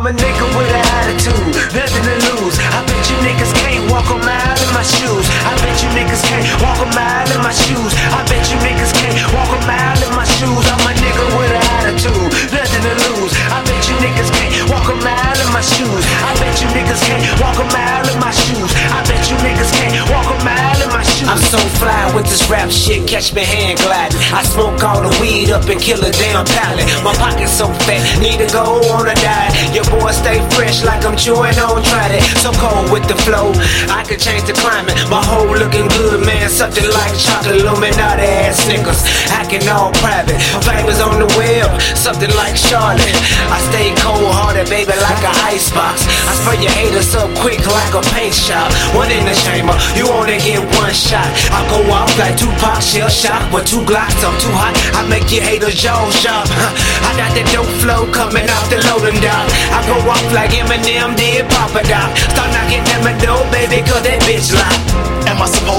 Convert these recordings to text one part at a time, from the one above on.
I'm a nigga with an attitude, nothing to lose. I bet you niggas can't walk a mile in my shoes. I bet you niggas can't walk a mile in my shoes. I bet you niggas can't walk a mile in my shoes. I'm a nigga with an attitude, nothing to lose. I bet you niggas can't walk a mile in my shoes. I bet you niggas can't walk a rap shit, catch me hand gliding. I smoke all the weed up and kill a damn pallet. My pocket's so fat, need to go on a diet. Your boy stay fresh like I'm chewing on Trident. So cold with the flow, I can change the climate. My whole looking good, man, something like chocolate Illuminati ass niggas. Hacking all private, on the web, something like Charlotte. I stay cold hearted, baby, like an icebox. I spray your haters up quick like a paint shop. One in the chamber, you only get one shot. I go off like Tupac, shell shock with two glocks. I'm too hot, I make your haters jaw shop. I got that dope flow coming off the loading dock. I go off like Eminem did Papa Doc. Start knocking at my door, baby, cause that bitch locked.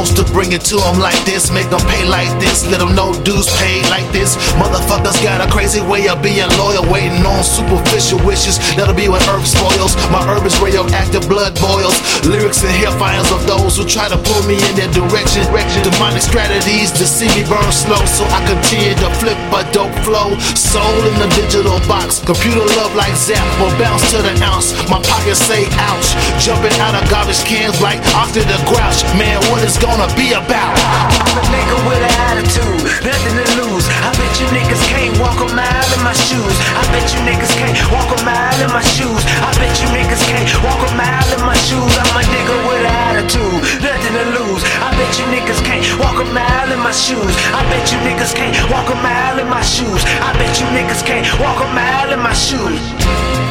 Supposed to bring it to them like this? Make them pay like this? Let them know dues paid like this? Motherfuckers got a crazy way of being loyal, waiting on superficial wishes. That'll be when herb spoils. My herb is radioactive, blood boils. Lyrics and hellfires of those who try to pull me in their direction. Demonic strategies to see me burn slow, so I continue to flip a dope flow. Soul in the digital box, computer love like Zapp, will bounce to the ounce. My pockets say ouch, jumping out of garbage cans like after the grouch. Man, what it's gonna be about. Nigga with an attitude, nothing to lose. I bet you niggas can't walk a mile in my shoes. I bet you niggas can't walk a mile in my shoes. I bet you niggas can't walk a mile in my shoes. I'm a nigga with an attitude, nothing to lose. I bet you niggas can't walk a mile in my shoes. I bet you niggas can't walk a mile in my shoes. I bet you niggas can't walk a mile in my shoes.